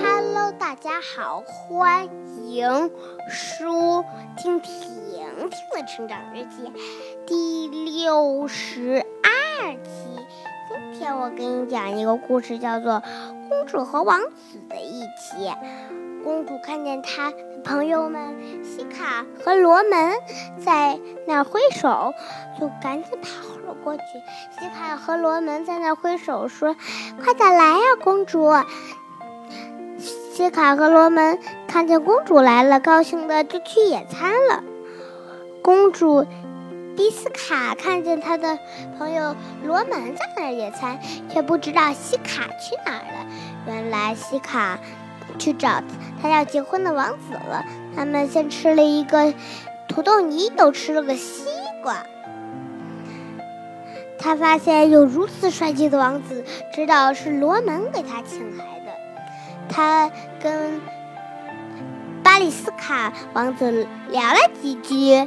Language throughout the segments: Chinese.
Hello，大家好，欢迎收听婷婷的成长日记第六十二期。今天我给你讲一个故事，叫做《公主和王子》的一集。公主看见她朋友们西卡和罗门在那儿挥手，就赶紧跑了过去。西卡和罗门在那儿挥手说：“快点来呀，公主！”西卡和罗门看见公主来了，高兴的就去野餐了。公主迪斯卡看见她的朋友罗门在那儿野餐，却不知道西卡去哪儿了。原来西卡去找他要结婚的王子了。他们先吃了一个土豆泥，又吃了个西瓜。他发现有如此帅气的王子，知道是罗门给他请来的。他跟巴里斯卡王子聊了几句，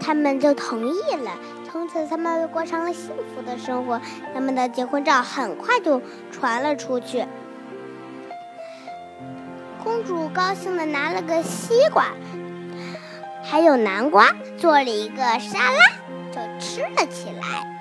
他们就同意了。从此，他们过上了幸福的生活。他们的结婚照很快就传了出去。公主高兴的拿了个西瓜，还有南瓜，做了一个沙拉，就吃了起来。